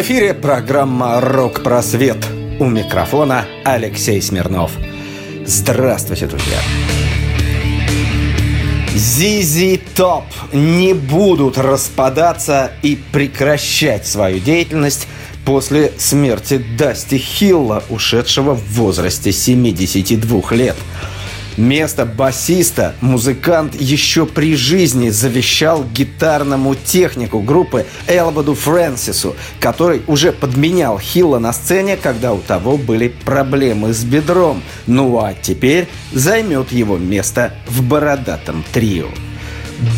Эфире программа «Рок-просвет». У микрофона Алексей Смирнов. Здравствуйте, друзья! ZZ Топ не будут распадаться и прекращать свою деятельность после смерти Дасти Хилла, ушедшего в возрасте 72 лет – Место басиста музыкант еще при жизни завещал гитарному технику группы Элбаду Фрэнсису, который уже подменял Хилла на сцене, когда у того были проблемы с бедром. Ну а теперь займет его место в бородатом трио.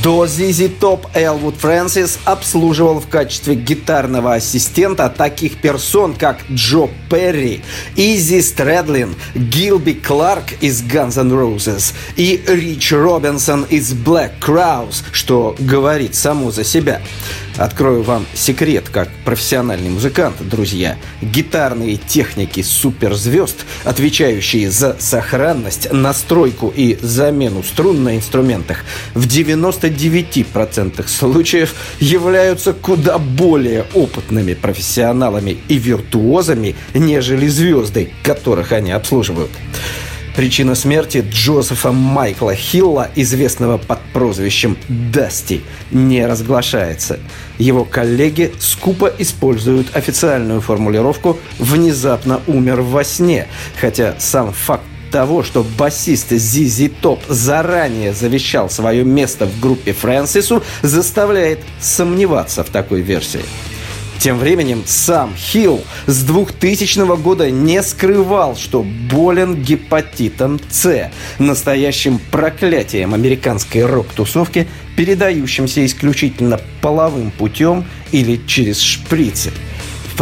До ZZ Top Элвуд Фрэнсис обслуживал в качестве гитарного ассистента таких персон, как Джо Перри, Изи Стрэдлин, Гилби Кларк из Guns N' Roses и Рич Робинсон из Black Crowes, что говорит само за себя. Открою вам секрет, как профессиональный музыкант, друзья. Гитарные техники суперзвезд, отвечающие за сохранность, настройку и замену струн на инструментах, в 99% случаев являются куда более опытными профессионалами и виртуозами, нежели звезды, которых они обслуживают. Причина смерти Джозефа Майкла Хилла, известного под прозвищем Дасти, не разглашается. Его коллеги скупо используют официальную формулировку «внезапно умер во сне», хотя сам факт того, что басист Зизи Топ заранее завещал свое место в группе Фрэнсису, заставляет сомневаться в такой версии. Тем временем сам Хилл с 2000 года не скрывал, что болен гепатитом С, настоящим проклятием американской рок-тусовки, передающимся исключительно половым путем или через шприцы.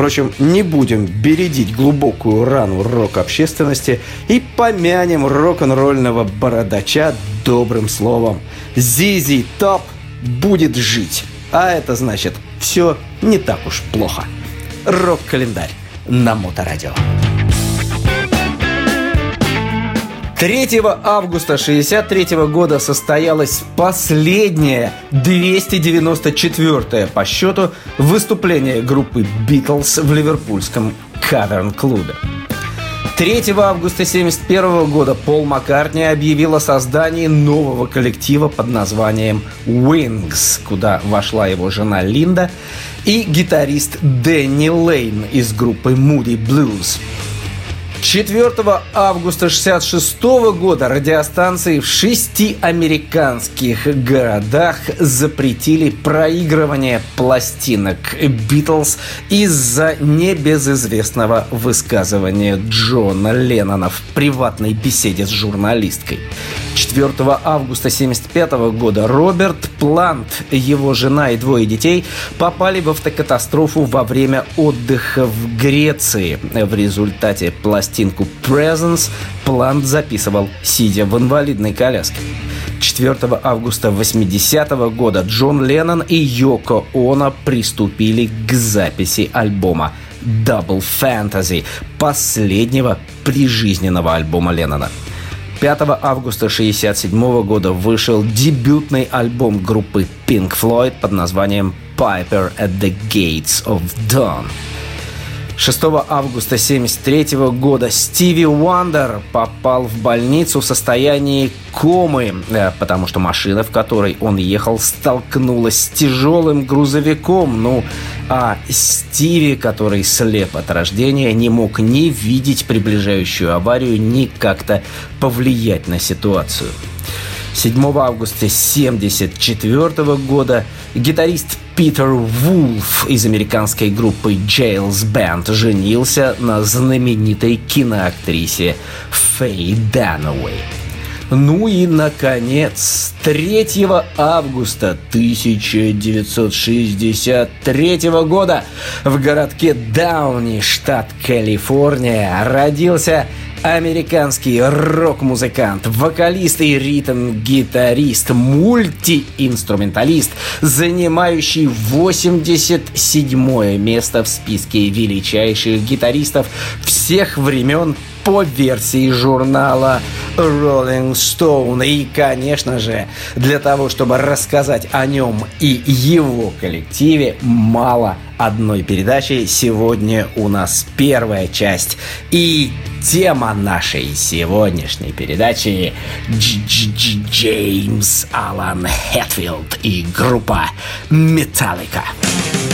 Впрочем, не будем бередить глубокую рану рок-общественности и помянем рок-н-ролльного бородача добрым словом. Зизи Топ будет жить. А это значит, все не так уж плохо. Рок-календарь на Моторадио. 3 августа 1963 года состоялось последнее 294 по счету выступление группы «Битлз» в ливерпульском Каверн-клубе. 3 августа 1971 года Пол Маккартни объявил о создании нового коллектива под названием Wings, куда вошла его жена Линда и гитарист Дэнни Лейн из группы Moody Blues. 4 августа 1966 года радиостанции в шести американских городах запретили проигрывание пластинок Битлз из-за небезызвестного высказывания Джона Леннона в приватной беседе с журналисткой. 4 августа 1975 года Роберт Плант, его жена и двое детей попали в автокатастрофу во время отдыха в Греции. В результате пластинку Presence Плант записывал, сидя в инвалидной коляске. 4 августа 80 года Джон Леннон и Йоко Оно приступили к записи альбома Double Fantasy, последнего прижизненного альбома Леннона. 5 августа 1967 года вышел дебютный альбом группы Pink Floyd под названием Piper at the Gates of Dawn. 6 августа 1973 года Стиви Уандер попал в больницу в состоянии комы, э, потому что машина, в которой он ехал, столкнулась с тяжелым грузовиком. Ну, а Стиви, который слеп от рождения, не мог ни видеть приближающую аварию, ни как-то повлиять на ситуацию. 7 августа 1974 года гитарист Питер Вулф из американской группы Jails Band женился на знаменитой киноактрисе Фэй Дануэй. Ну и, наконец, 3 августа 1963 года в городке Дауни, штат Калифорния, родился американский рок-музыкант, вокалист и ритм-гитарист, мультиинструменталист, занимающий 87 место в списке величайших гитаристов всех времен по версии журнала Rolling Stone. И, конечно же, для того, чтобы рассказать о нем и его коллективе, мало одной передачи. Сегодня у нас первая часть. И тема нашей сегодняшней передачи Джеймс Алан Хэтфилд и группа Металлика. Металлика.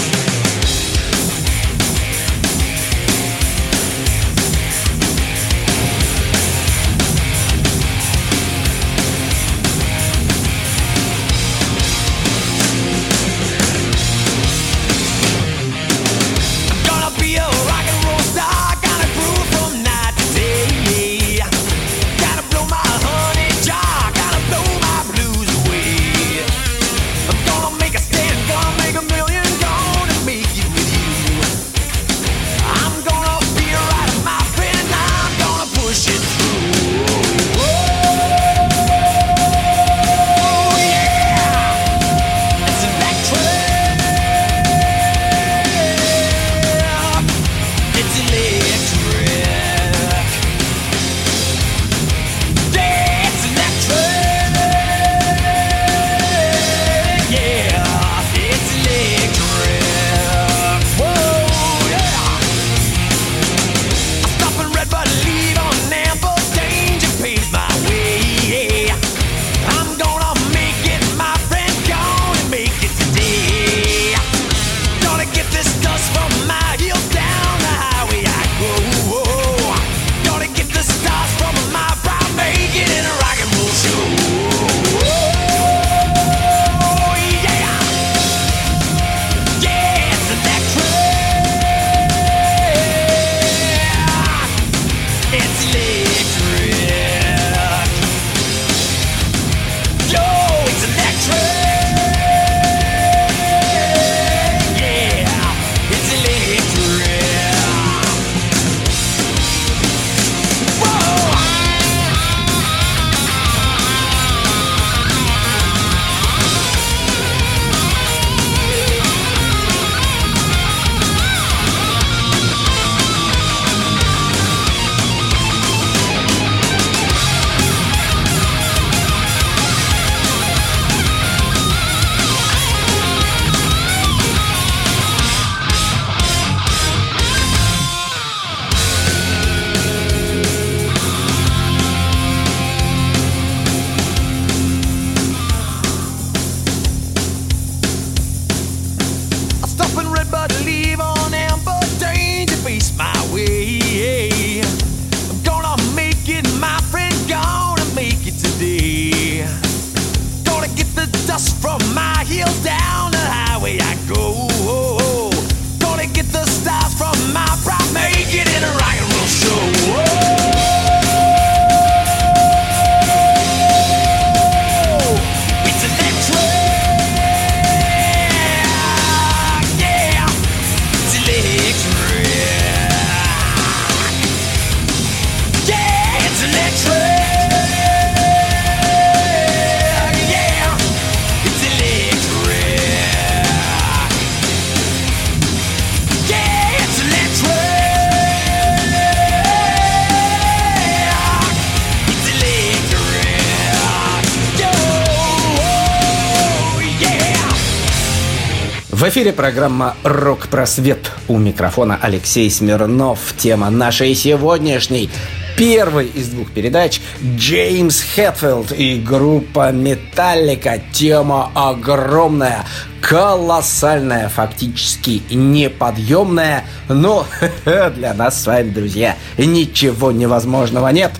Эфире программа «Рок-просвет». У микрофона Алексей Смирнов. Тема нашей сегодняшней первой из двух передач Джеймс Хэтфилд и группа Металлика. Тема огромная, колоссальная, фактически неподъемная, но для нас с вами, друзья, ничего невозможного нет.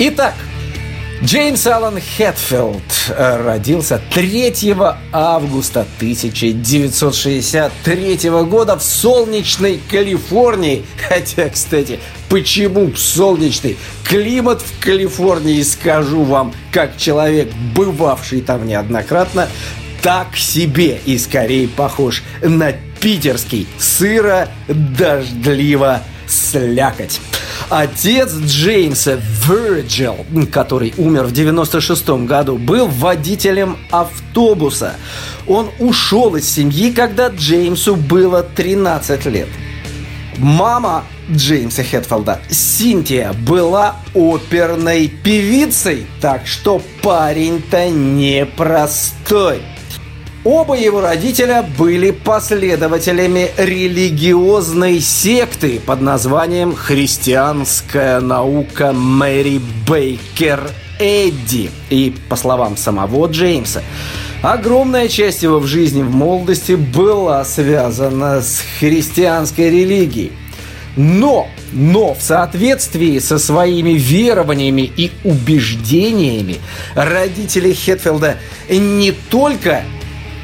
Итак, Джеймс Аллен Хэтфилд э, родился 3 августа 1963 года в солнечной Калифорнии. Хотя, кстати, почему солнечный? Климат в Калифорнии, скажу вам, как человек, бывавший там неоднократно, так себе и скорее похож на питерский сыро, дождливо, слякоть. Отец Джеймса Вирджил, который умер в 96 году, был водителем автобуса. Он ушел из семьи, когда Джеймсу было 13 лет. Мама Джеймса Хэтфилда, Синтия, была оперной певицей, так что парень-то непростой. Оба его родителя были последователями религиозной секты под названием «Христианская наука Мэри Бейкер Эдди». И, по словам самого Джеймса, Огромная часть его в жизни в молодости была связана с христианской религией. Но, но в соответствии со своими верованиями и убеждениями родители Хетфилда не только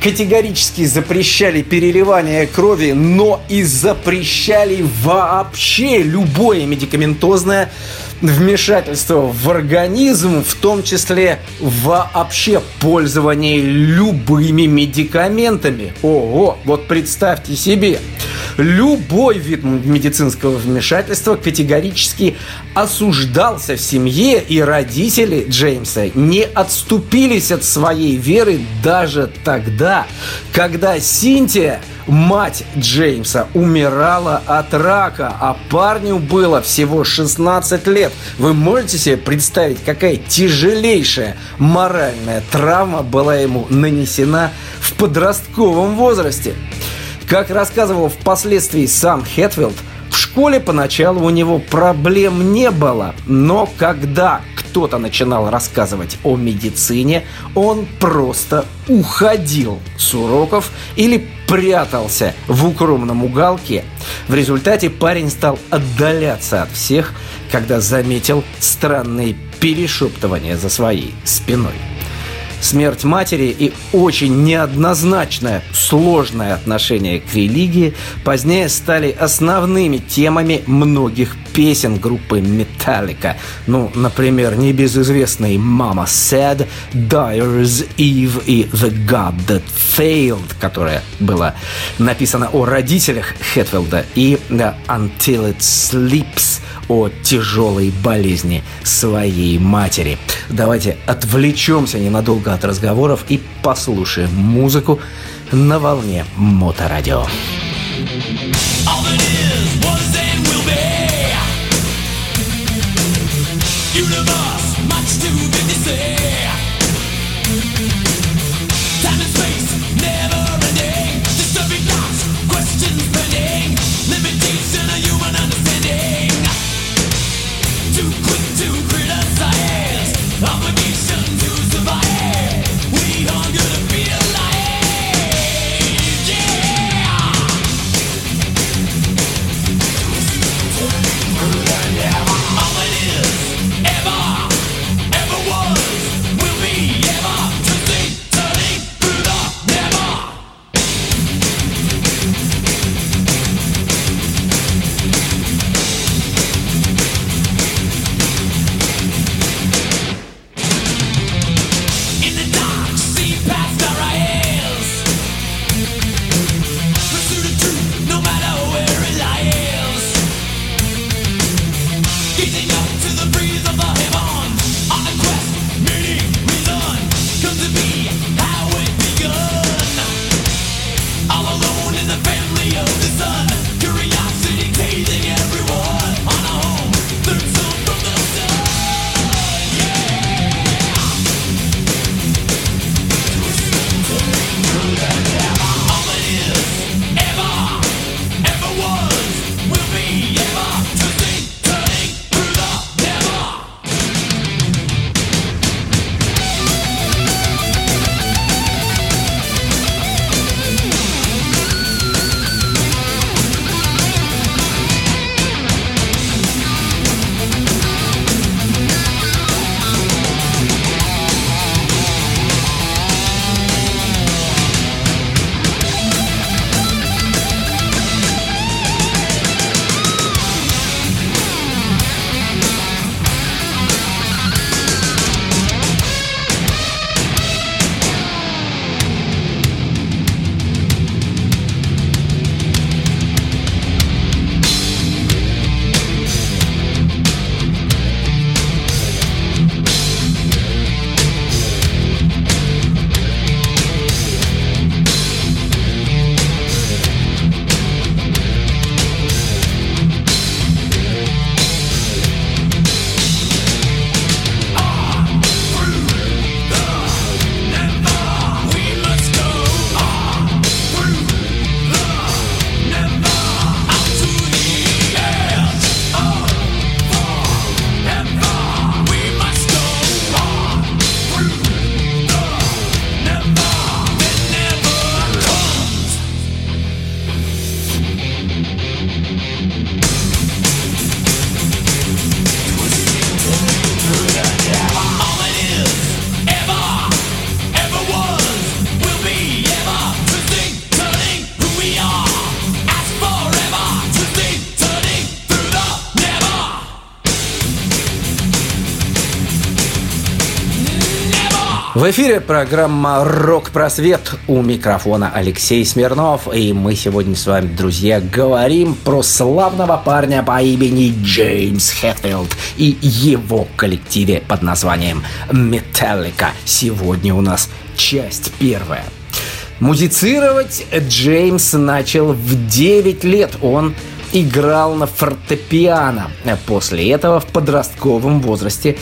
категорически запрещали переливание крови, но и запрещали вообще любое медикаментозное вмешательство в организм, в том числе вообще пользование любыми медикаментами. Ого, вот представьте себе, любой вид медицинского вмешательства категорически осуждался в семье, и родители Джеймса не отступились от своей веры даже тогда, когда Синтия мать Джеймса умирала от рака, а парню было всего 16 лет. Вы можете себе представить, какая тяжелейшая моральная травма была ему нанесена в подростковом возрасте? Как рассказывал впоследствии сам Хэтфилд, в школе поначалу у него проблем не было, но когда кто-то начинал рассказывать о медицине, он просто уходил с уроков или прятался в укромном уголке. В результате парень стал отдаляться от всех, когда заметил странные перешептывания за своей спиной смерть матери и очень неоднозначное, сложное отношение к религии позднее стали основными темами многих песен группы Metallica. Ну, например, небезызвестный «Mama Said», «Dyer's Eve» и «The God That Failed», которая была написана о родителях Хэтфилда, и «Until It Sleeps», о тяжелой болезни своей матери. Давайте отвлечемся ненадолго от разговоров и послушаем музыку на волне Моторадио. Universe, В эфире программа «Рок-просвет». У микрофона Алексей Смирнов. И мы сегодня с вами, друзья, говорим про славного парня по имени Джеймс Хэтфилд и его коллективе под названием «Металлика». Сегодня у нас часть первая. Музицировать Джеймс начал в 9 лет. Он играл на фортепиано. После этого в подростковом возрасте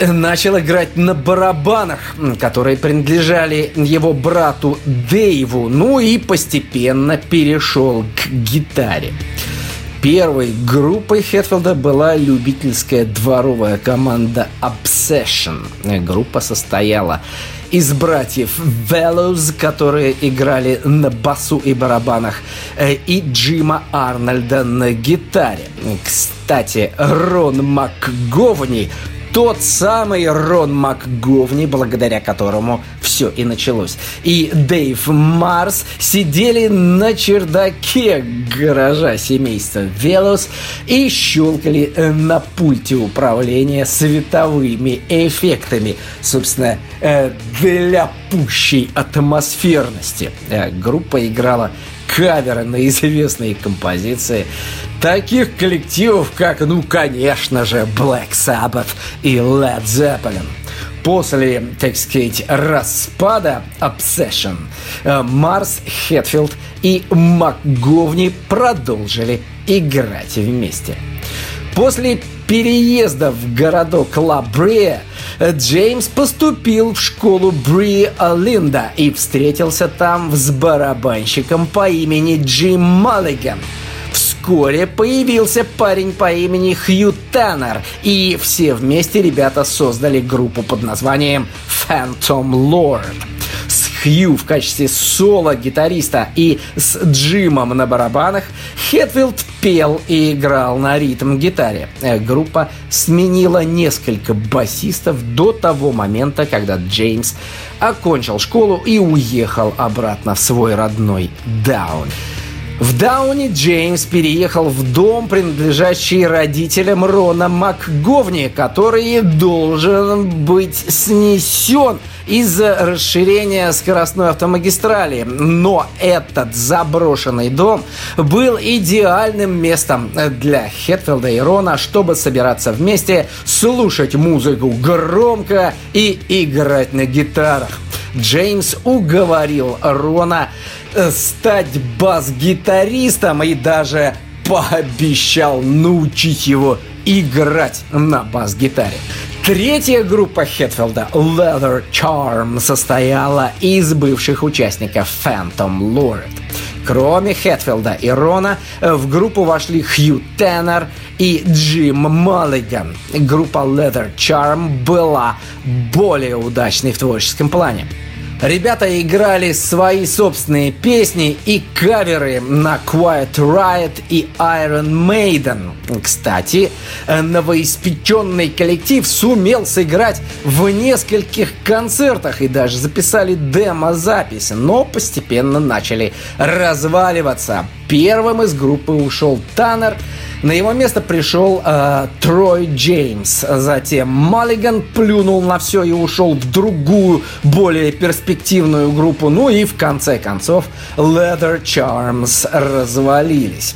начал играть на барабанах, которые принадлежали его брату Дэйву, ну и постепенно перешел к гитаре. Первой группой Хэтфилда была любительская дворовая команда Obsession. Группа состояла из братьев Веллоуз, которые играли на басу и барабанах, э, и Джима Арнольда на гитаре. Кстати, Рон МакГовни тот самый Рон МакГовни, благодаря которому все и началось. И Дэйв Марс сидели на чердаке гаража семейства Велос и щелкали на пульте управления световыми эффектами. Собственно, э, для пущей атмосферности. Э, группа играла каверы на известные композиции таких коллективов, как, ну, конечно же, Black Sabbath и Led Zeppelin. После, так сказать, распада Obsession, э, Марс, Хэтфилд и МакГовни продолжили играть вместе. После переезда в городок Лабре Джеймс поступил в школу Бри Линда и встретился там с барабанщиком по имени Джим Маллиган. Вскоре появился парень по имени Хью Таннер, и все вместе ребята создали группу под названием Phantom Lord. Хью в качестве соло-гитариста и с Джимом на барабанах, Хэтфилд пел и играл на ритм-гитаре. Э, группа сменила несколько басистов до того момента, когда Джеймс окончил школу и уехал обратно в свой родной Даун. В Дауне Джеймс переехал в дом, принадлежащий родителям Рона МакГовни, который должен быть снесен из-за расширения скоростной автомагистрали. Но этот заброшенный дом был идеальным местом для Хетфилда и Рона, чтобы собираться вместе, слушать музыку громко и играть на гитарах. Джеймс уговорил Рона стать бас-гитаристом и даже пообещал научить его играть на бас-гитаре. Третья группа Хетфилда, Leather Charm, состояла из бывших участников Phantom Lord. Кроме Хэтфилда и Рона, в группу вошли Хью Теннер и Джим Маллиган. Группа Leather Charm была более удачной в творческом плане. Ребята играли свои собственные песни и каверы на Quiet Riot и Iron Maiden. Кстати, новоиспеченный коллектив сумел сыграть в нескольких концертах и даже записали демо-запись, но постепенно начали разваливаться. Первым из группы ушел Таннер, на его место пришел э, Трой Джеймс. Затем Маллиган плюнул на все и ушел в другую, более перспективную группу. Ну и в конце концов Leather Charms развалились.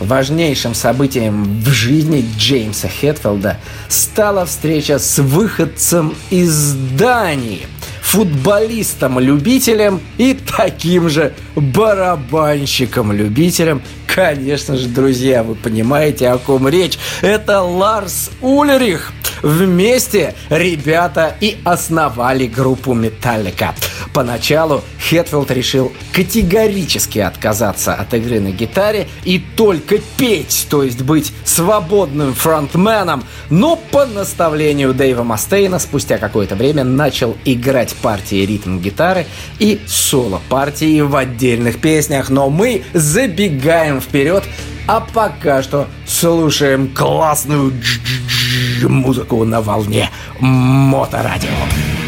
Важнейшим событием в жизни Джеймса Хэтфилда стала встреча с выходцем из Дании – футболистом-любителем и таким же барабанщиком-любителем. Конечно же, друзья, вы понимаете, о ком речь. Это Ларс Ульрих. Вместе ребята и основали группу Металлика. Поначалу Хэтфилд решил категорически отказаться от игры на гитаре и только петь, то есть быть свободным фронтменом, но по наставлению Дэйва Мастейна спустя какое-то время начал играть партии ритм-гитары и соло-партии в отдельных песнях, но мы забегаем вперед, а пока что слушаем классную музыку на волне Моторадио. В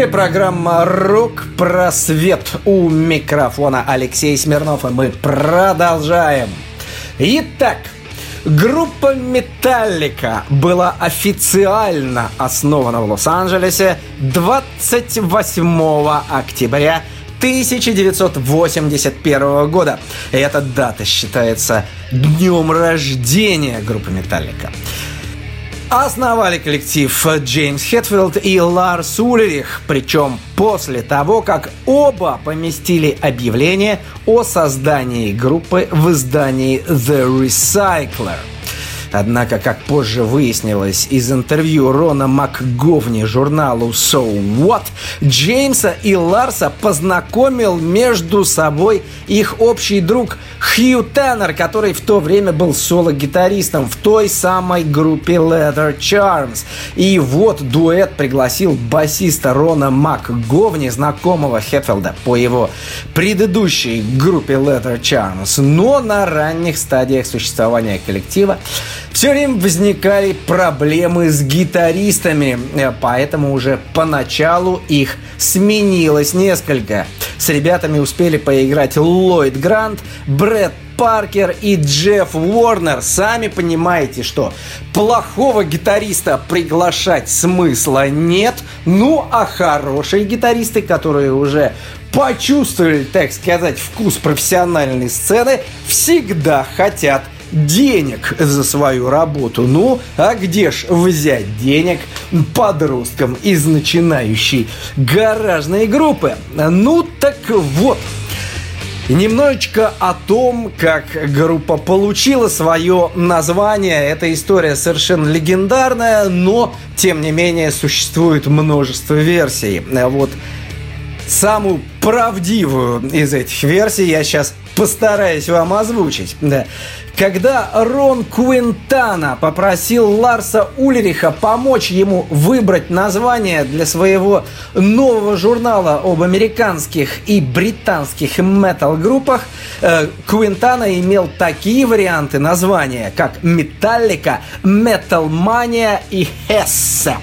эфире программа «Рук просвет» у микрофона Алексей Смирнов, и мы продолжаем. Итак, Группа Металлика была официально основана в Лос-Анджелесе 28 октября 1981 года. Эта дата считается днем рождения группы Металлика. Основали коллектив Джеймс Хетфилд и Ларс Ульрих, причем после того, как оба поместили объявление о создании группы в издании The Recycler – Однако, как позже выяснилось из интервью Рона МакГовни журналу So What, Джеймса и Ларса познакомил между собой их общий друг Хью Теннер, который в то время был соло-гитаристом в той самой группе Leather Charms. И вот дуэт пригласил басиста Рона МакГовни, знакомого Хетфилда по его предыдущей группе Leather Charms. Но на ранних стадиях существования коллектива все время возникали проблемы с гитаристами, э, поэтому уже поначалу их сменилось несколько. С ребятами успели поиграть Ллойд Грант, Брэд Паркер и Джефф Уорнер. Сами понимаете, что плохого гитариста приглашать смысла нет. Ну, а хорошие гитаристы, которые уже почувствовали, так сказать, вкус профессиональной сцены, всегда хотят денег за свою работу. Ну, а где ж взять денег подросткам из начинающей гаражной группы? Ну, так вот. Немножечко о том, как группа получила свое название. Эта история совершенно легендарная, но, тем не менее, существует множество версий. Вот самую правдивую из этих версий я сейчас постараюсь вам озвучить. Да. Когда Рон Куинтана попросил Ларса Ульриха помочь ему выбрать название для своего нового журнала об американских и британских метал-группах, э, Куинтана имел такие варианты названия, как Металлика, Металмания и Хессе.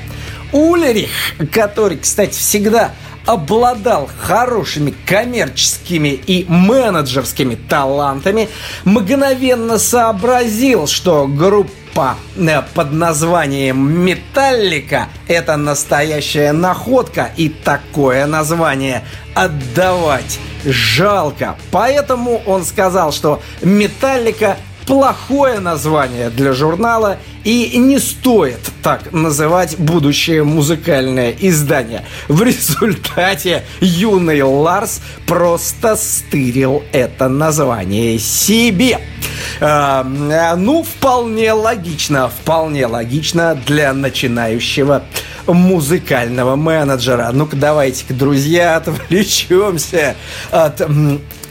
Ульрих, который, кстати, всегда обладал хорошими коммерческими и менеджерскими талантами, мгновенно сообразил, что группа э, под названием «Металлика» — это настоящая находка, и такое название отдавать жалко. Поэтому он сказал, что «Металлика» плохое название для журнала и не стоит так называть будущее музыкальное издание. В результате юный Ларс просто стырил это название себе. Э, ну, вполне логично, вполне логично для начинающего музыкального менеджера. Ну-ка, давайте-ка, друзья, отвлечемся от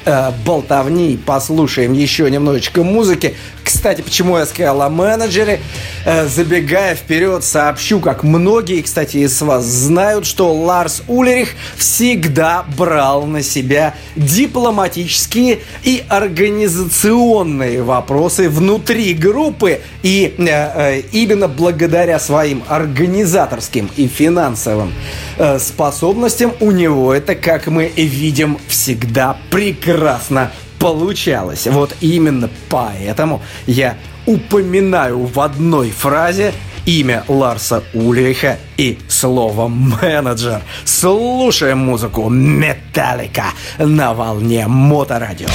э, болтовни послушаем еще немножечко музыки. Кстати, почему я сказал о менеджере? Э, забегая вперед, сообщу, как многие, кстати, из вас знают, что Ларс Улерих всегда брал на себя дипломатические и организационные вопросы внутри группы. И э, э, именно благодаря своим организаторским и финансовым способностям у него это, как мы видим, всегда прекрасно получалось. Вот именно поэтому я упоминаю в одной фразе имя Ларса Ульриха и слово менеджер. Слушаем музыку Металлика на волне Моторадио.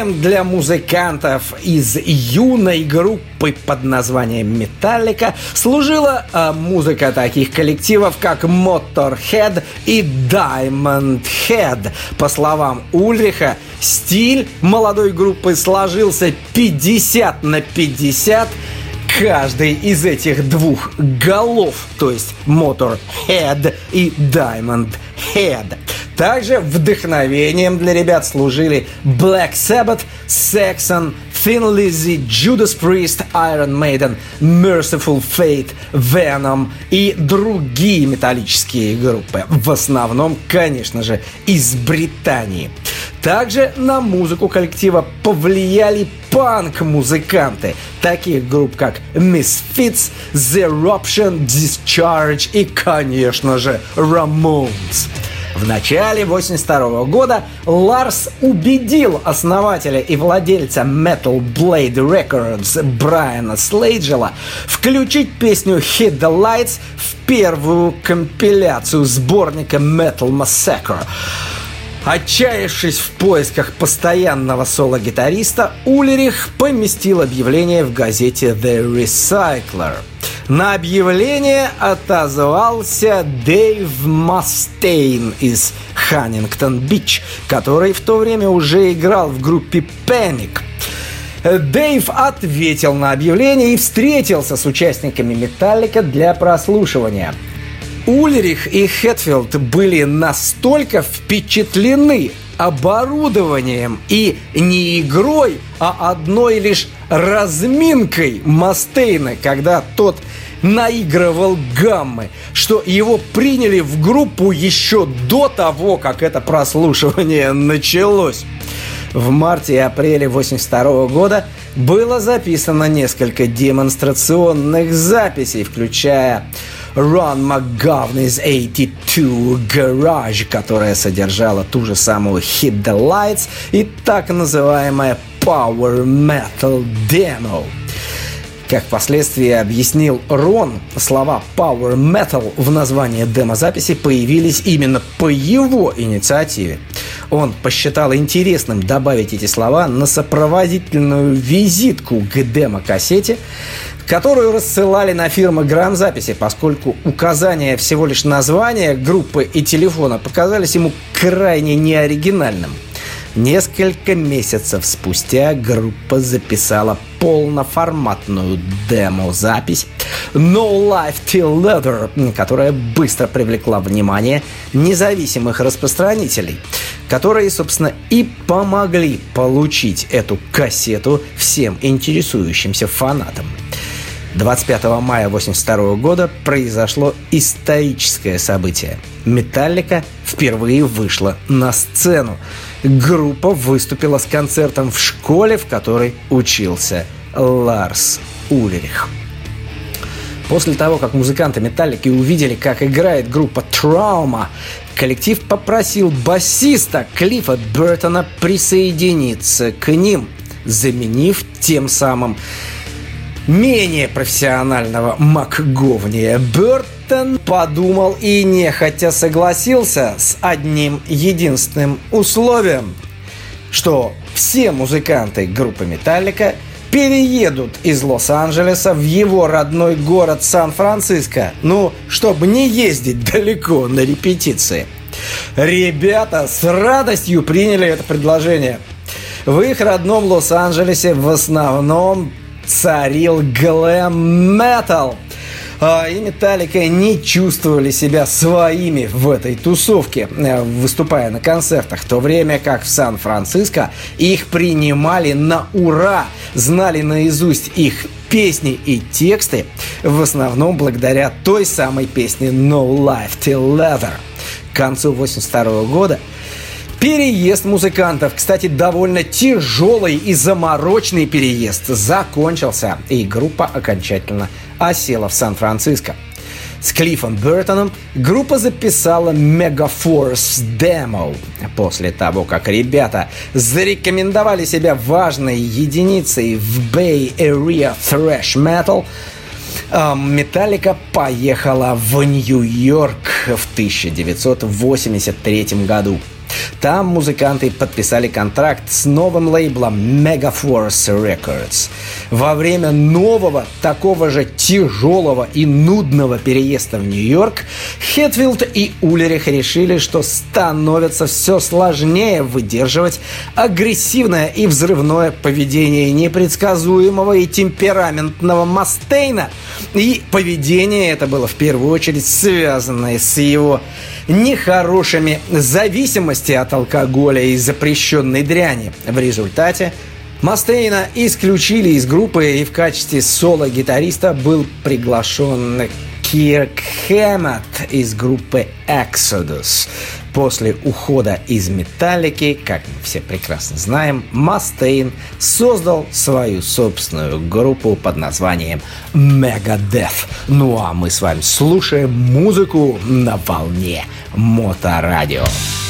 Вдохновением для музыкантов из юной группы под названием «Металлика» служила а, музыка таких коллективов, как Motorhead и Diamond Head. По словам Ульриха, стиль молодой группы сложился 50 на 50 каждый из этих двух голов, то есть Motorhead и Diamond Head. Также вдохновением для ребят служили Black Sabbath, Saxon, Thin Lizzy, Judas Priest, Iron Maiden, Merciful Fate, Venom и другие металлические группы. В основном, конечно же, из Британии. Также на музыку коллектива повлияли панк-музыканты, таких групп как Misfits, The Eruption, Discharge и, конечно же, Ramones. В начале 82 года Ларс убедил основателя и владельца Metal Blade Records Брайана Слейджела включить песню Hit the Lights в первую компиляцию сборника Metal Massacre. Отчаявшись в поисках постоянного соло-гитариста, Улерих поместил объявление в газете The Recycler – на объявление отозвался Дэйв Мастейн из Ханнингтон-Бич, который в то время уже играл в группе Panic. Дэйв ответил на объявление и встретился с участниками Металлика для прослушивания. Ульрих и Хэтфилд были настолько впечатлены оборудованием и не игрой, а одной лишь разминкой Мастейна, когда тот наигрывал гаммы, что его приняли в группу еще до того, как это прослушивание началось. В марте и апреле 82 года было записано несколько демонстрационных записей, включая Ron McGovney's 82 Garage, которая содержала ту же самую Hit the Lights и так называемая Power Metal Demo. Как впоследствии объяснил Рон, слова Power Metal в названии демозаписи появились именно по его инициативе. Он посчитал интересным добавить эти слова на сопроводительную визитку к демо-кассете, которую рассылали на фирмы грамзаписи, поскольку указания всего лишь названия группы и телефона показались ему крайне неоригинальным – Несколько месяцев спустя группа записала полноформатную демо-запись No Life Till Leather, которая быстро привлекла внимание независимых распространителей, которые, собственно, и помогли получить эту кассету всем интересующимся фанатам. 25 мая 1982 года произошло историческое событие. Металлика впервые вышла на сцену. Группа выступила с концертом в школе, в которой учился Ларс Ульрих. После того, как музыканты Металлики увидели, как играет группа Trauma, коллектив попросил басиста Клиффа Бертона присоединиться к ним, заменив тем самым менее профессионального МакГовния Бертон подумал и нехотя согласился с одним единственным условием, что все музыканты группы Металлика переедут из Лос-Анджелеса в его родной город Сан-Франциско, ну, чтобы не ездить далеко на репетиции. Ребята с радостью приняли это предложение. В их родном Лос-Анджелесе в основном царил глэм-метал. А, и Металлика не чувствовали себя своими в этой тусовке, э, выступая на концертах, в то время как в Сан-Франциско их принимали на ура, знали наизусть их песни и тексты, в основном благодаря той самой песне No Life Till Leather. К концу 82 года Переезд музыкантов, кстати, довольно тяжелый и заморочный переезд, закончился, и группа окончательно осела в Сан-Франциско. С Клиффом Бертоном группа записала Megaforce Demo. После того, как ребята зарекомендовали себя важной единицей в Bay Area Thrash Metal, Металлика поехала в Нью-Йорк в 1983 году. Там музыканты подписали контракт с новым лейблом Megaforce Records. Во время нового, такого же тяжелого и нудного переезда в Нью-Йорк, Хетфилд и Улерих решили, что становится все сложнее выдерживать агрессивное и взрывное поведение непредсказуемого и темпераментного Мастейна. И поведение это было в первую очередь связанное с его нехорошими зависимости от алкоголя и запрещенной дряни. В результате Мастейна исключили из группы и в качестве соло-гитариста был приглашен Кирк Хэммет из группы Exodus. После ухода из Металлики, как мы все прекрасно знаем, Мастейн создал свою собственную группу под названием Megadeth. Ну а мы с вами слушаем музыку на волне Моторадио. радио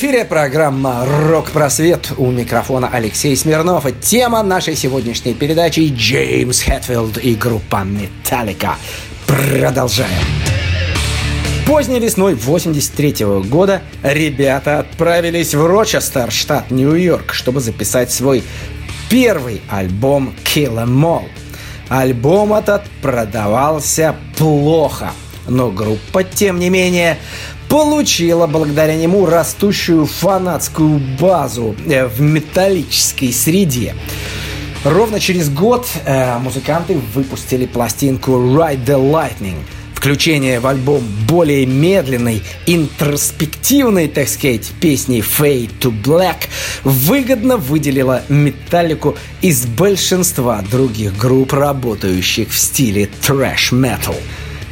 эфире программа «Рок-просвет» у микрофона Алексей Смирнов. И тема нашей сегодняшней передачи – Джеймс Хэтфилд и группа «Металлика». Продолжаем. Поздней весной 83 -го года ребята отправились в Рочестер, штат Нью-Йорк, чтобы записать свой первый альбом «Kill 'Em All». Альбом этот продавался плохо, но группа, тем не менее, получила благодаря нему растущую фанатскую базу э, в металлической среде. Ровно через год э, музыканты выпустили пластинку Ride the Lightning. Включение в альбом более медленной, интроспективной, так сказать, песни Fade to Black выгодно выделило металлику из большинства других групп, работающих в стиле трэш метал.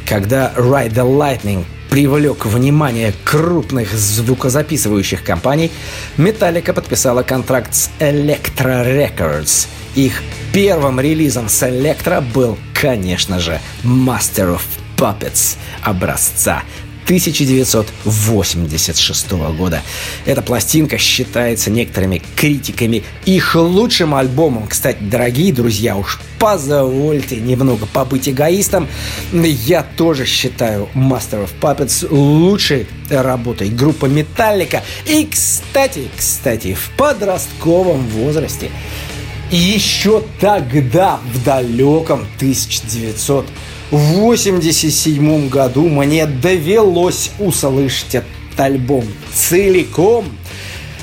Когда Ride the Lightning привлек внимание крупных звукозаписывающих компаний, Metallica подписала контракт с Electra Records. Их первым релизом с Electra был, конечно же, Master of Puppets образца 1986 года. Эта пластинка считается некоторыми критиками их лучшим альбомом. Кстати, дорогие друзья, уж позвольте немного побыть эгоистом. Я тоже считаю Master of Puppets лучшей работой группы Металлика. И, кстати, кстати, в подростковом возрасте еще тогда, в далеком 1900 в 87 году мне довелось услышать этот альбом целиком,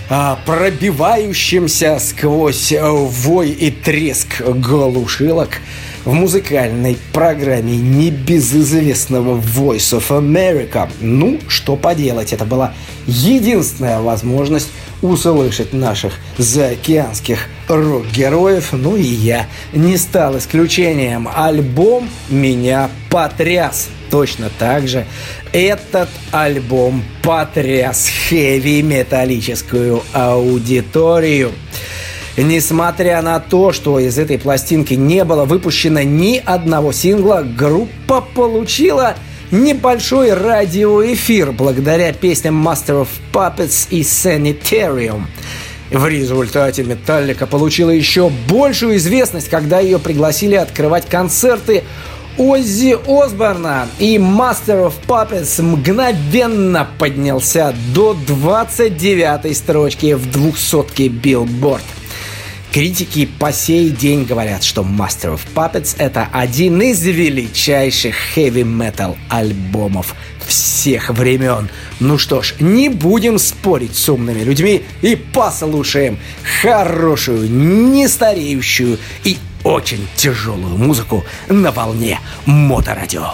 а, пробивающимся сквозь вой и треск глушилок в музыкальной программе небезызвестного Voice of America. Ну, что поделать, это была единственная возможность услышать наших заокеанских рок-героев. Ну и я не стал исключением. Альбом меня потряс. Точно так же этот альбом потряс хэви-металлическую аудиторию. Несмотря на то, что из этой пластинки не было выпущено ни одного сингла, группа получила небольшой радиоэфир благодаря песням Master of Puppets и Sanitarium. В результате Металлика получила еще большую известность, когда ее пригласили открывать концерты Оззи Осборна и Master of Puppets мгновенно поднялся до 29 строчки в двухсотке Billboard. Критики по сей день говорят, что Master of Puppets это один из величайших хэви-метал альбомов всех времен. Ну что ж, не будем спорить с умными людьми и послушаем хорошую, нестареющую и очень тяжелую музыку на волне Моторадио.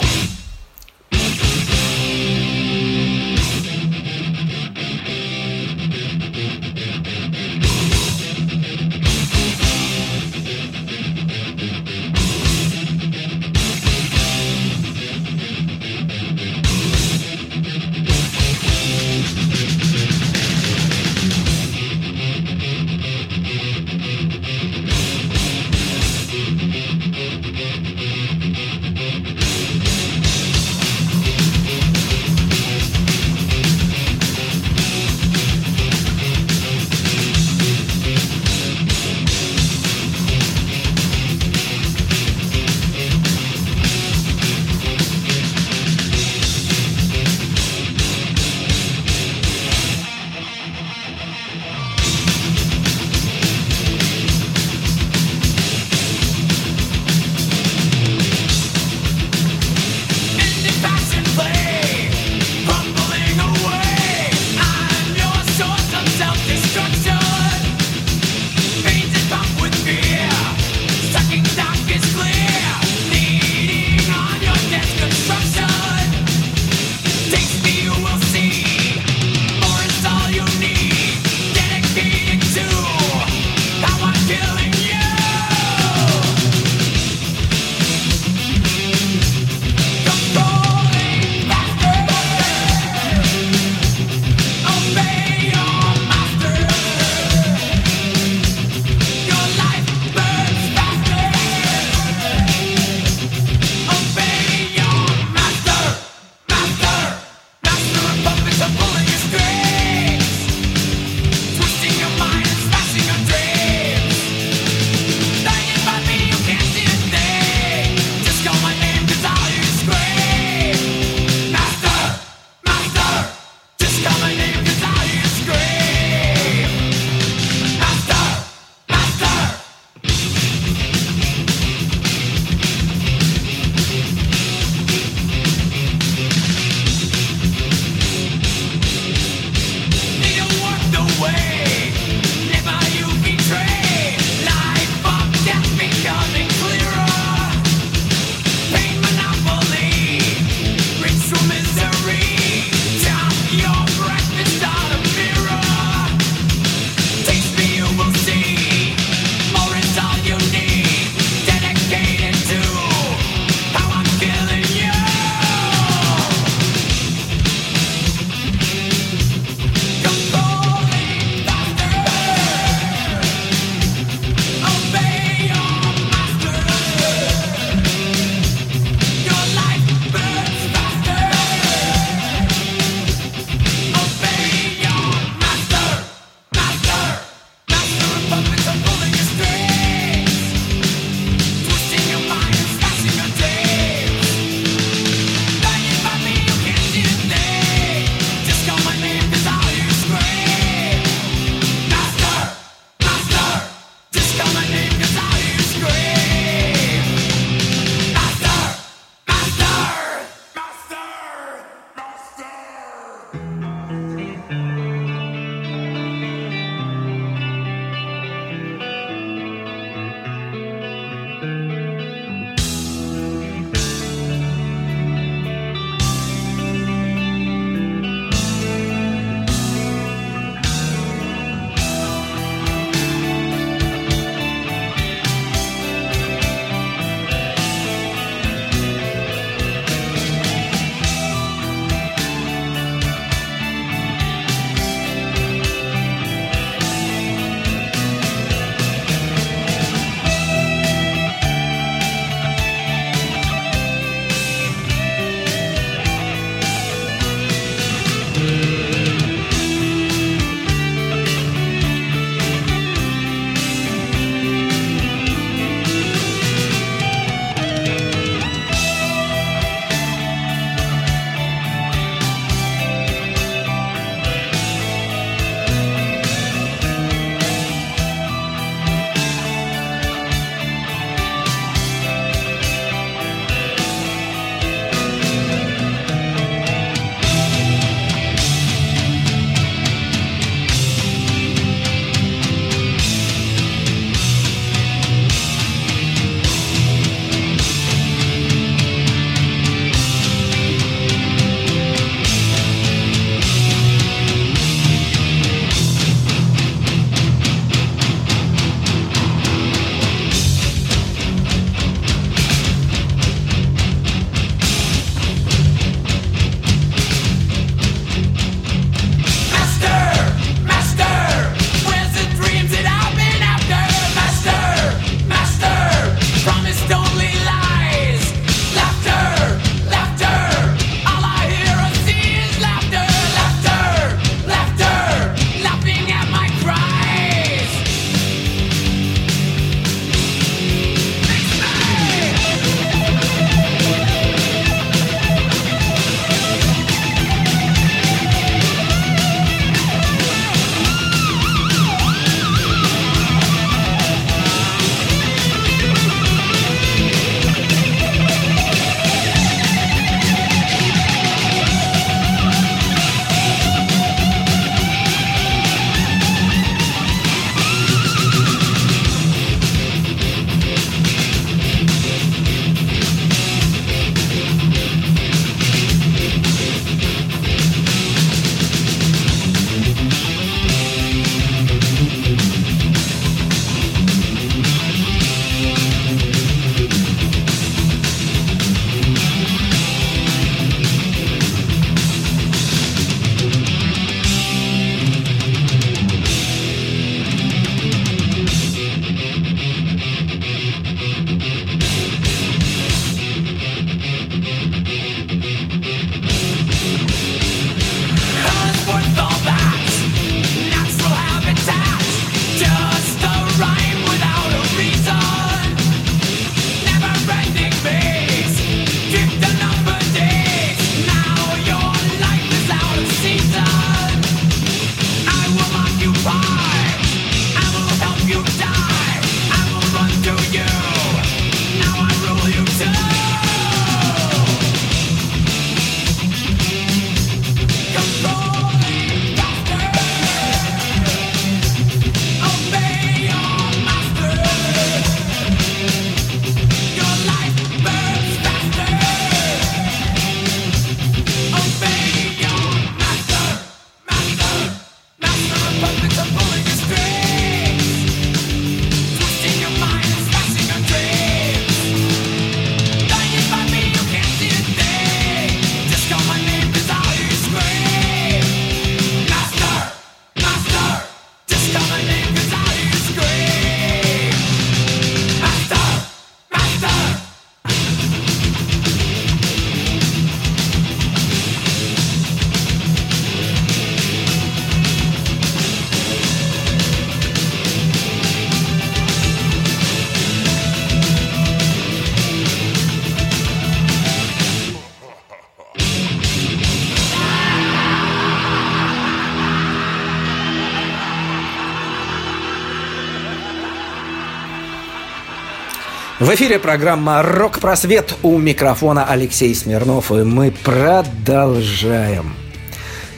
В эфире программа «Рок-просвет» у микрофона Алексей Смирнов, и мы продолжаем.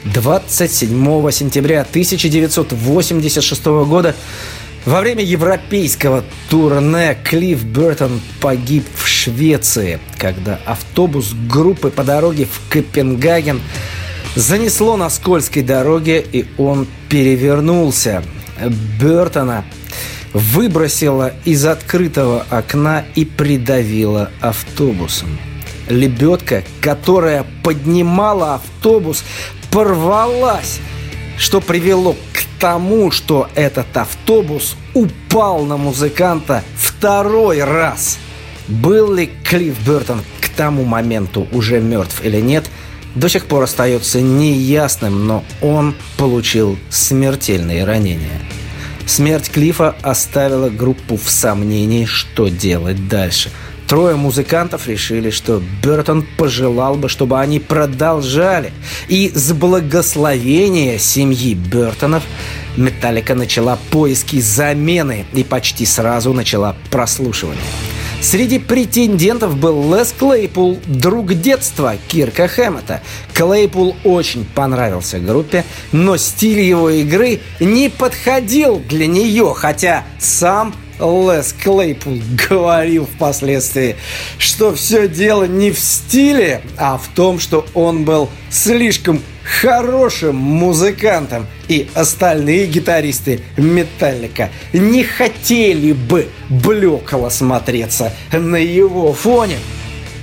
27 сентября 1986 года во время европейского турне Клифф Бертон погиб в Швеции, когда автобус группы по дороге в Копенгаген занесло на скользкой дороге, и он перевернулся. Бертона выбросила из открытого окна и придавила автобусом. Лебедка, которая поднимала автобус, порвалась, что привело к тому, что этот автобус упал на музыканта второй раз. Был ли Клифф Бертон к тому моменту уже мертв или нет, до сих пор остается неясным, но он получил смертельные ранения. Смерть Клифа оставила группу в сомнении, что делать дальше. Трое музыкантов решили, что Бертон пожелал бы, чтобы они продолжали. И с благословения семьи Бертонов Металлика начала поиски замены и почти сразу начала прослушивание. Среди претендентов был Лес Клейпул, друг детства Кирка Хэммета. Клейпул очень понравился группе, но стиль его игры не подходил для нее, хотя сам Лес Клейпул говорил впоследствии, что все дело не в стиле, а в том, что он был слишком хорошим музыкантом, и остальные гитаристы Металлика не хотели бы блекло смотреться на его фоне.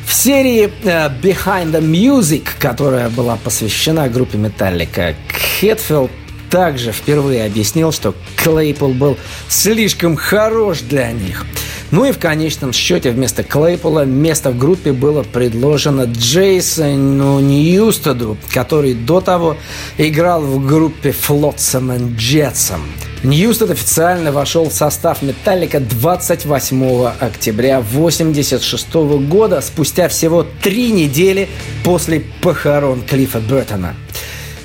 В серии uh, Behind the Music, которая была посвящена группе Металлика, Хетфилд также впервые объяснил, что Клейпл был слишком хорош для них. Ну и в конечном счете вместо Клейпола место в группе было предложено Джейсону Ньюстеду, который до того играл в группе Flotsam and Jetsam. Ньюстед официально вошел в состав Металлика 28 октября 1986 года, спустя всего три недели после похорон Клиффа Бертона.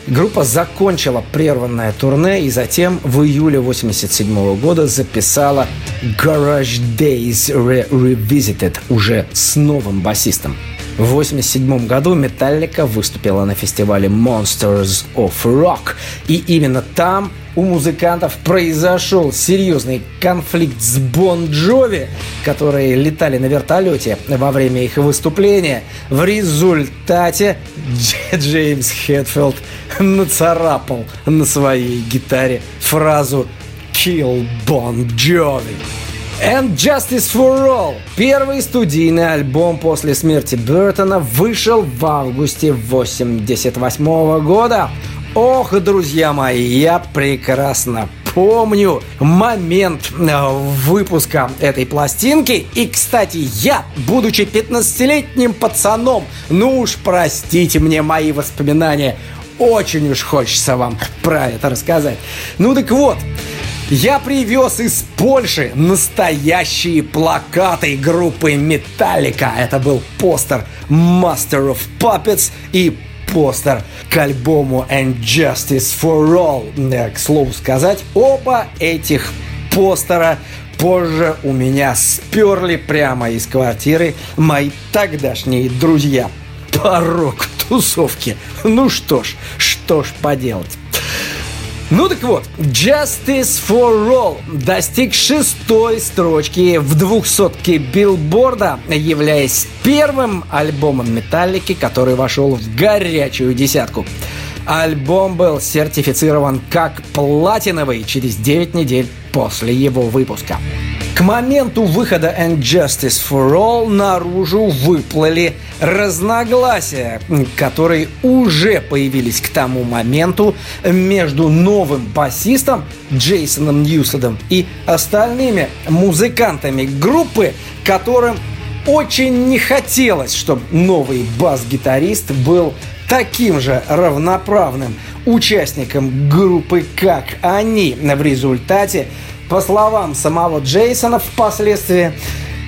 Группа закончила прерванное турне и затем в июле 1987 года записала Garage Days Re Revisited уже с новым басистом. В 1987 году Металлика выступила на фестивале Monsters of Rock. И именно там у музыкантов произошел серьезный конфликт с Бон Джови, которые летали на вертолете во время их выступления. В результате Джеймс Хедфилд нацарапал на своей гитаре фразу «Kill Bon Jovi». And Justice for All. Первый студийный альбом после смерти Бертона вышел в августе 88 года. Ох, друзья мои, я прекрасно помню момент э, выпуска этой пластинки. И, кстати, я, будучи 15-летним пацаном, ну уж простите мне мои воспоминания, очень уж хочется вам про это рассказать. Ну так вот, я привез из Польши настоящие плакаты группы Металлика. Это был постер Master of Puppets и постер к альбому And Justice for All. Э, к слову сказать, оба этих постера позже у меня сперли прямо из квартиры мои тогдашние друзья. Порог тусовки. Ну что ж, что ж поделать. Ну так вот, Justice for All достиг шестой строчки в двухсотке билборда, являясь первым альбомом Металлики, который вошел в горячую десятку. Альбом был сертифицирован как платиновый через 9 недель после его выпуска. К моменту выхода And Justice for All наружу выплыли разногласия, которые уже появились к тому моменту между новым басистом Джейсоном Ньюсадом и остальными музыкантами группы, которым очень не хотелось, чтобы новый бас-гитарист был таким же равноправным участником группы, как они. В результате по словам самого Джейсона, впоследствии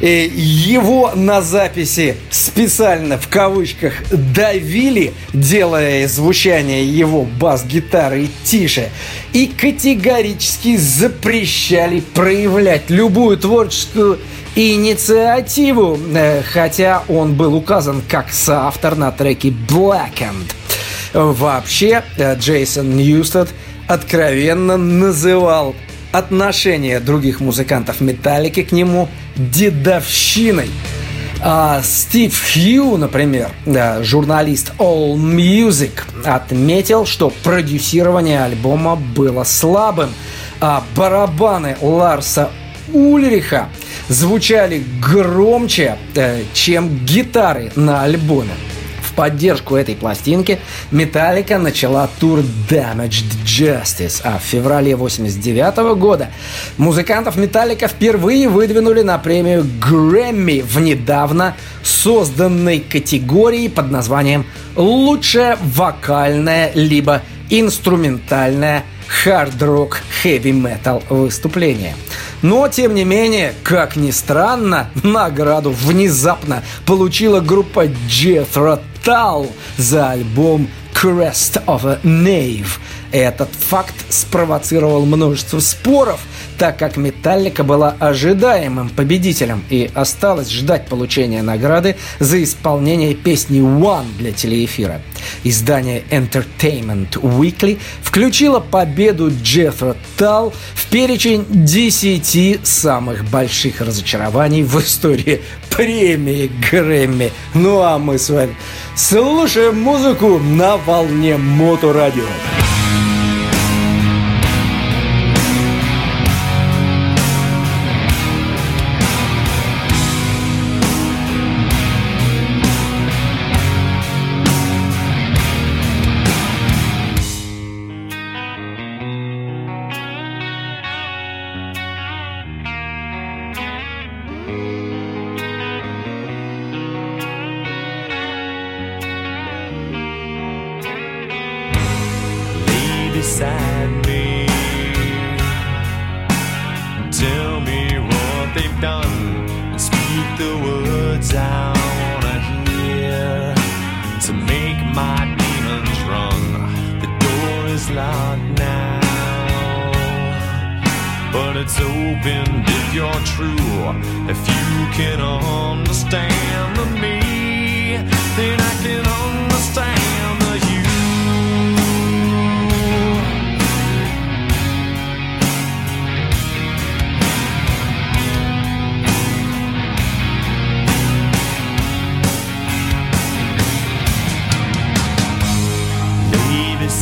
Его на записи специально в кавычках давили, делая звучание его бас-гитары тише, и категорически запрещали проявлять любую творческую инициативу, э, хотя он был указан как соавтор на треке Blackened. Вообще, э, Джейсон Ньюстед откровенно называл отношение других музыкантов Металлики к нему дедовщиной. А Стив Хью, например, журналист All Music, отметил, что продюсирование альбома было слабым, а барабаны Ларса Ульриха звучали громче, э, чем гитары на альбоме поддержку этой пластинки Металлика начала тур Damaged Justice, а в феврале 89 года музыкантов Металлика впервые выдвинули на премию Грэмми в недавно созданной категории под названием «Лучшее вокальное либо инструментальное хард-рок, хэви-метал выступление. Но, тем не менее, как ни странно, награду внезапно получила группа Jethro Tull за альбом Crest of a Knave. Этот факт спровоцировал множество споров так как Металлика была ожидаемым победителем и осталось ждать получения награды за исполнение песни One для телеэфира. Издание Entertainment Weekly включило победу Джеффа Талл в перечень 10 самых больших разочарований в истории премии Грэмми. Ну а мы с вами слушаем музыку на волне Моторадио. радио. the words I wanna hear to make my demons run. The door is locked now, but it's opened if you're true. If you can understand me, then I can understand.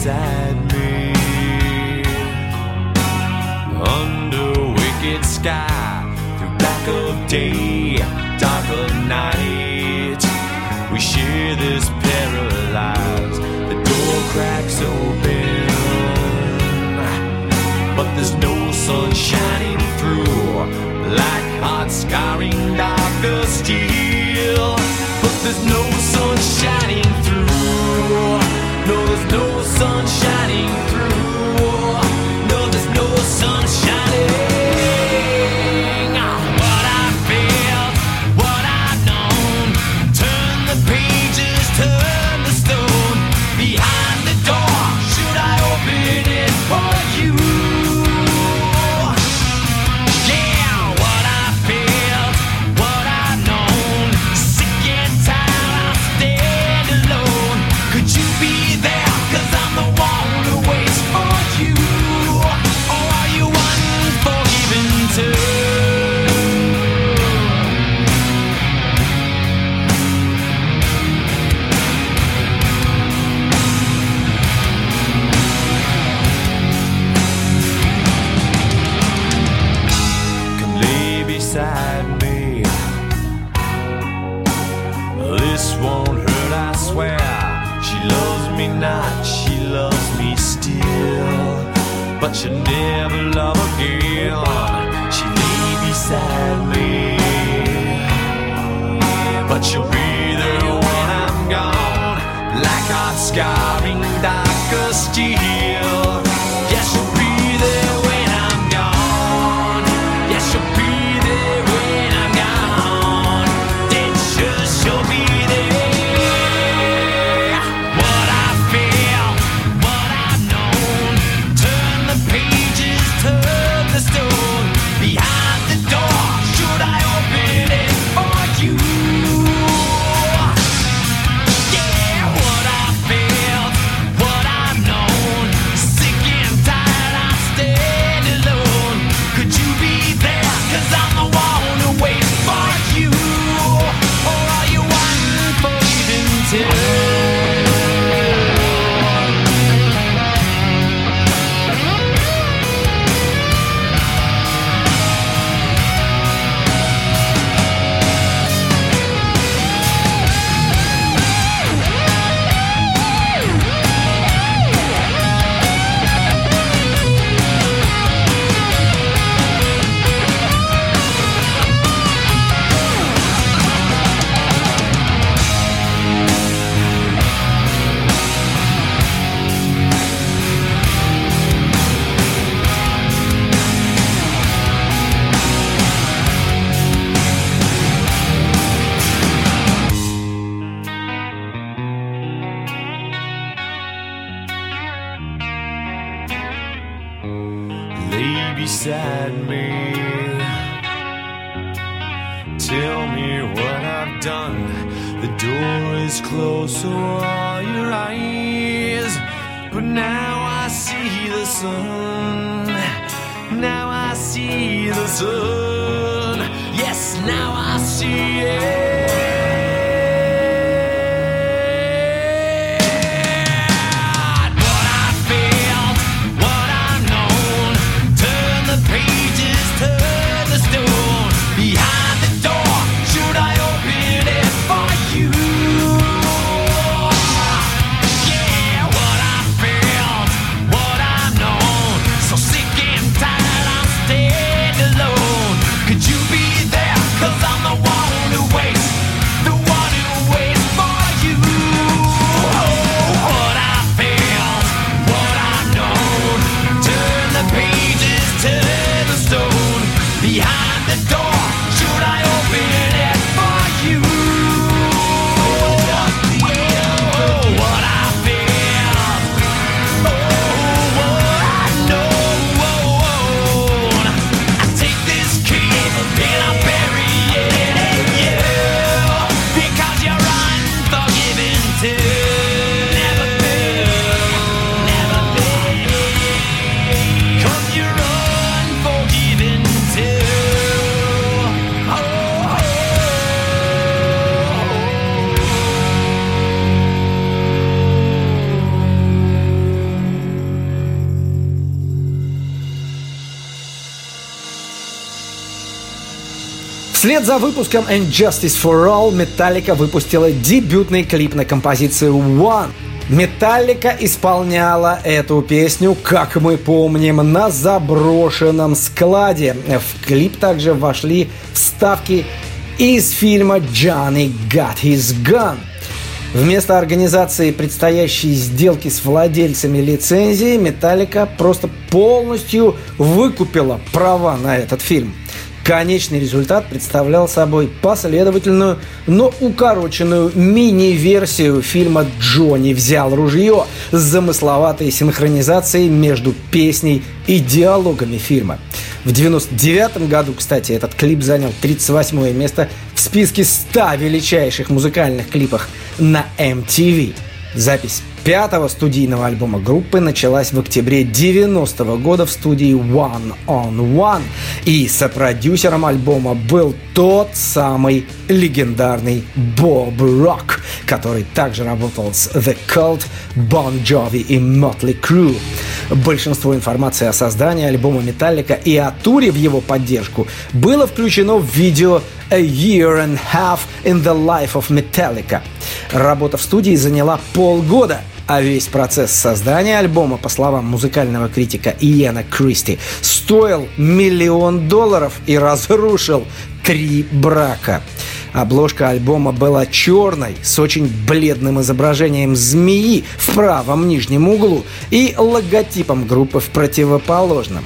beside me. Under wicked sky through black of day dark of night we share this paralyzed. The door cracks open but there's no sun shining through. Like hot scarring darker steel but there's no sun shining no sun shining Вслед за выпуском And Justice for All Metallica выпустила дебютный клип на композицию One. Металлика исполняла эту песню, как мы помним, на заброшенном складе. В клип также вошли вставки из фильма «Johnny Got His Gun». Вместо организации предстоящей сделки с владельцами лицензии, Металлика просто полностью выкупила права на этот фильм. Конечный результат представлял собой последовательную, но укороченную мини-версию фильма «Джонни взял ружье» с замысловатой синхронизацией между песней и диалогами фильма. В 1999 году, кстати, этот клип занял 38 место в списке 100 величайших музыкальных клипах на MTV. Запись пятого студийного альбома группы началась в октябре 90 года в студии One on One. И сопродюсером альбома был тот самый легендарный Боб Рок, который также работал с The Cult, Bon Jovi и Motley Crue. Большинство информации о создании альбома Металлика и о туре в его поддержку было включено в видео A Year and a Half in the Life of Metallica. Работа в студии заняла полгода, а весь процесс создания альбома, по словам музыкального критика Иена Кристи, стоил миллион долларов и разрушил три брака. Обложка альбома была черной, с очень бледным изображением змеи в правом нижнем углу и логотипом группы в противоположном.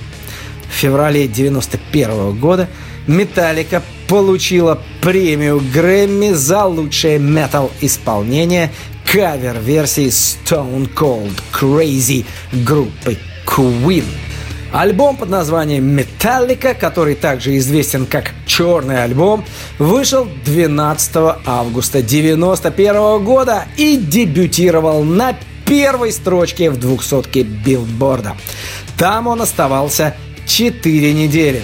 В феврале 91 года Металлика получила премию Грэмми за лучшее метал-исполнение кавер-версии Stone Cold Crazy группы Queen. Альбом под названием «Металлика», который также известен как «Черный альбом», вышел 12 августа 1991 года и дебютировал на первой строчке в двухсотке билборда. Там он оставался 4 недели.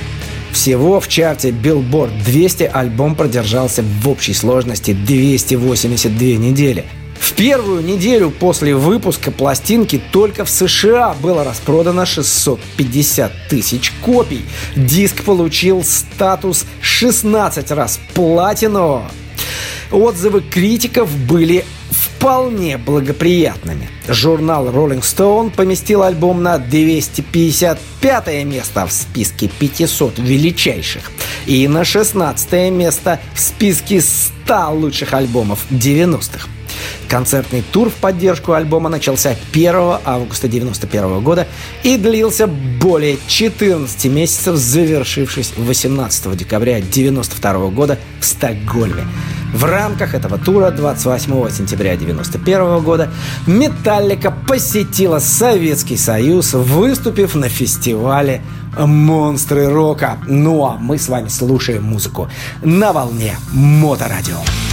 Всего в чарте Billboard 200 альбом продержался в общей сложности 282 недели. В первую неделю после выпуска пластинки только в США было распродано 650 тысяч копий. Диск получил статус 16 раз платинового. Отзывы критиков были вполне благоприятными. Журнал Rolling Stone поместил альбом на 255 место в списке 500 величайших и на 16 место в списке 100 лучших альбомов 90-х. Концертный тур в поддержку альбома начался 1 августа 1991 года и длился более 14 месяцев, завершившись 18 декабря 1992 года в Стокгольме. В рамках этого тура 28 сентября 1991 года Металлика посетила Советский Союз, выступив на фестивале «Монстры рока». Ну а мы с вами слушаем музыку на волне Моторадио. В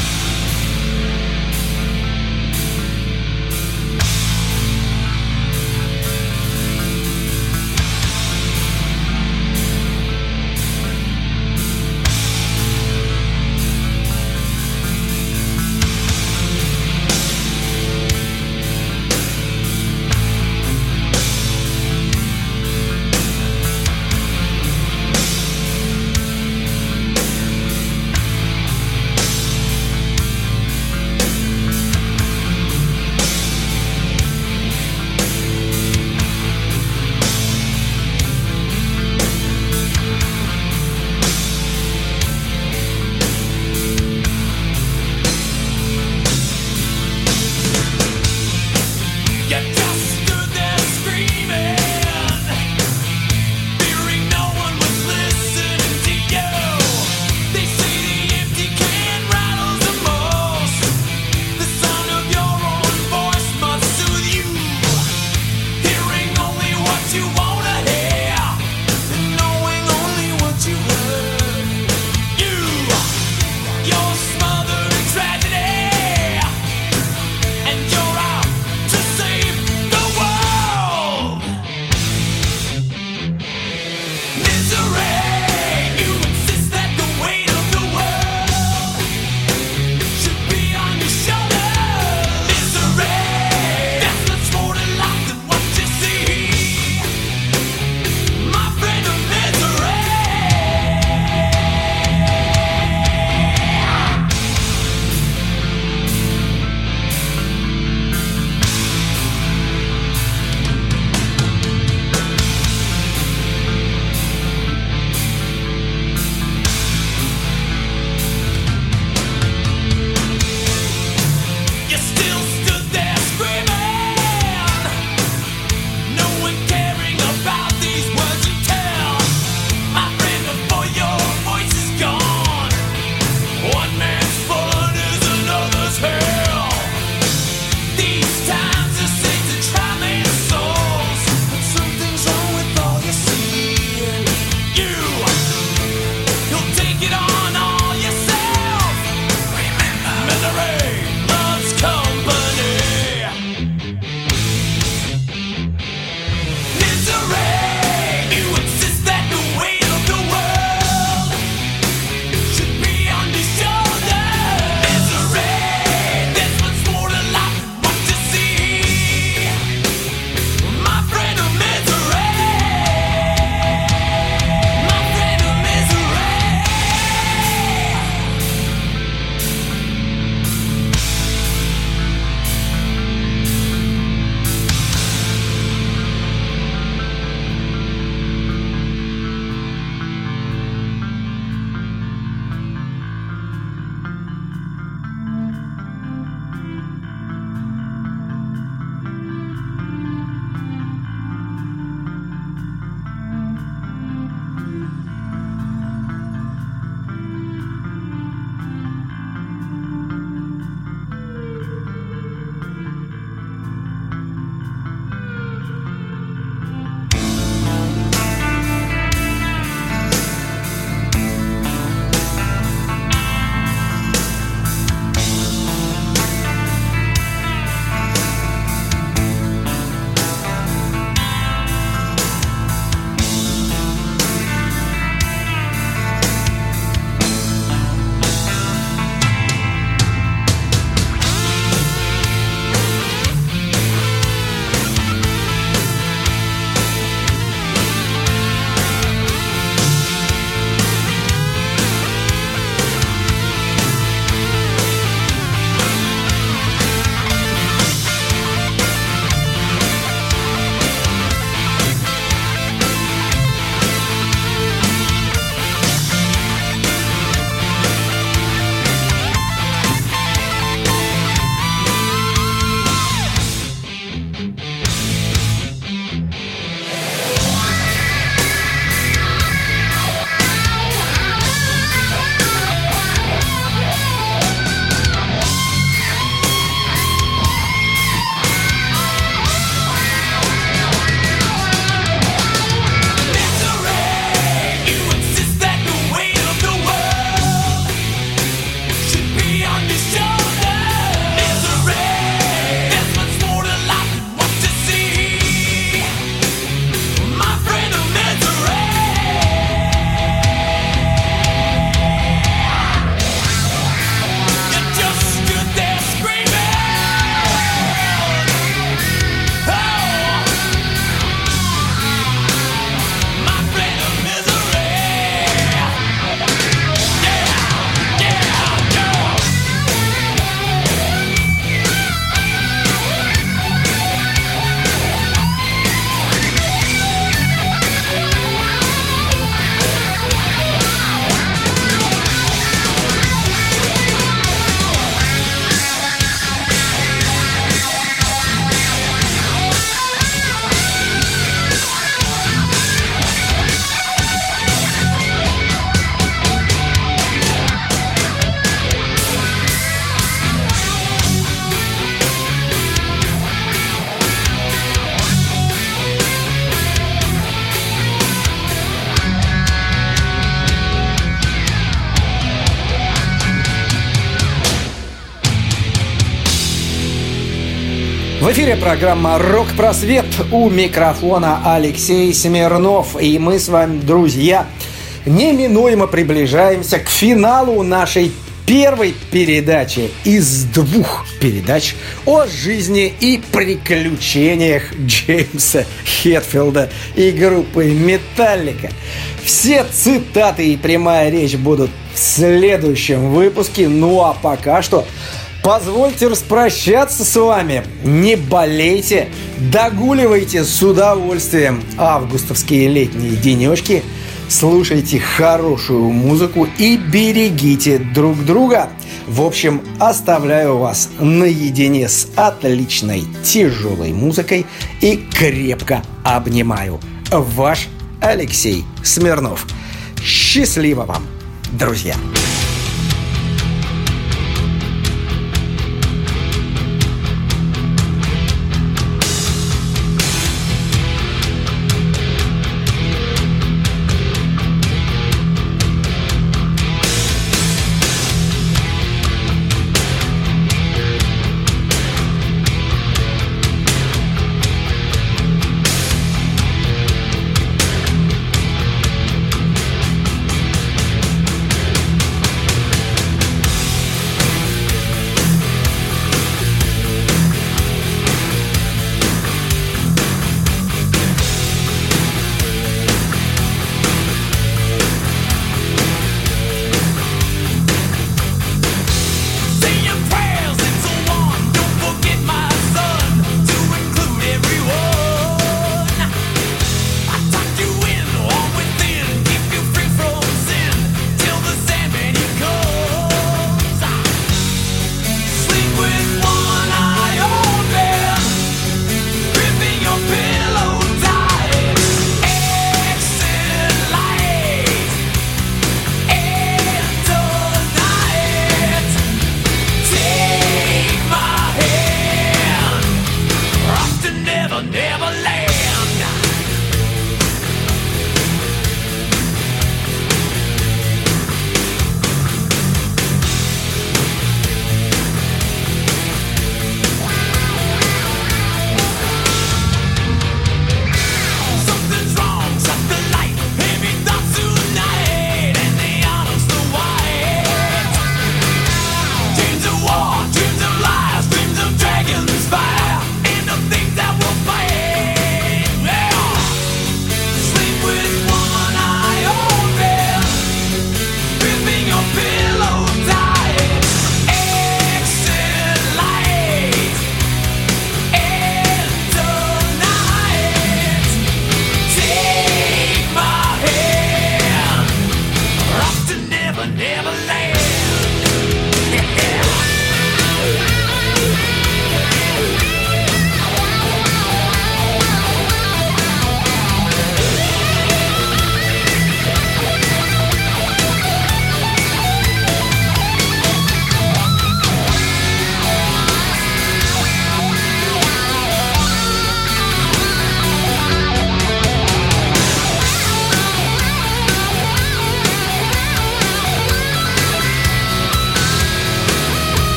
программа «Рок-просвет». У микрофона Алексей Смирнов. И мы с вами, друзья, неминуемо приближаемся к финалу нашей первой передачи из двух передач о жизни и приключениях Джеймса Хетфилда и группы «Металлика». Все цитаты и прямая речь будут в следующем выпуске. Ну а пока что позвольте распрощаться с вами. Не болейте, догуливайте с удовольствием августовские летние денечки – слушайте хорошую музыку и берегите друг друга. В общем, оставляю вас наедине с отличной тяжелой музыкой и крепко обнимаю. Ваш Алексей Смирнов. Счастливо вам, друзья!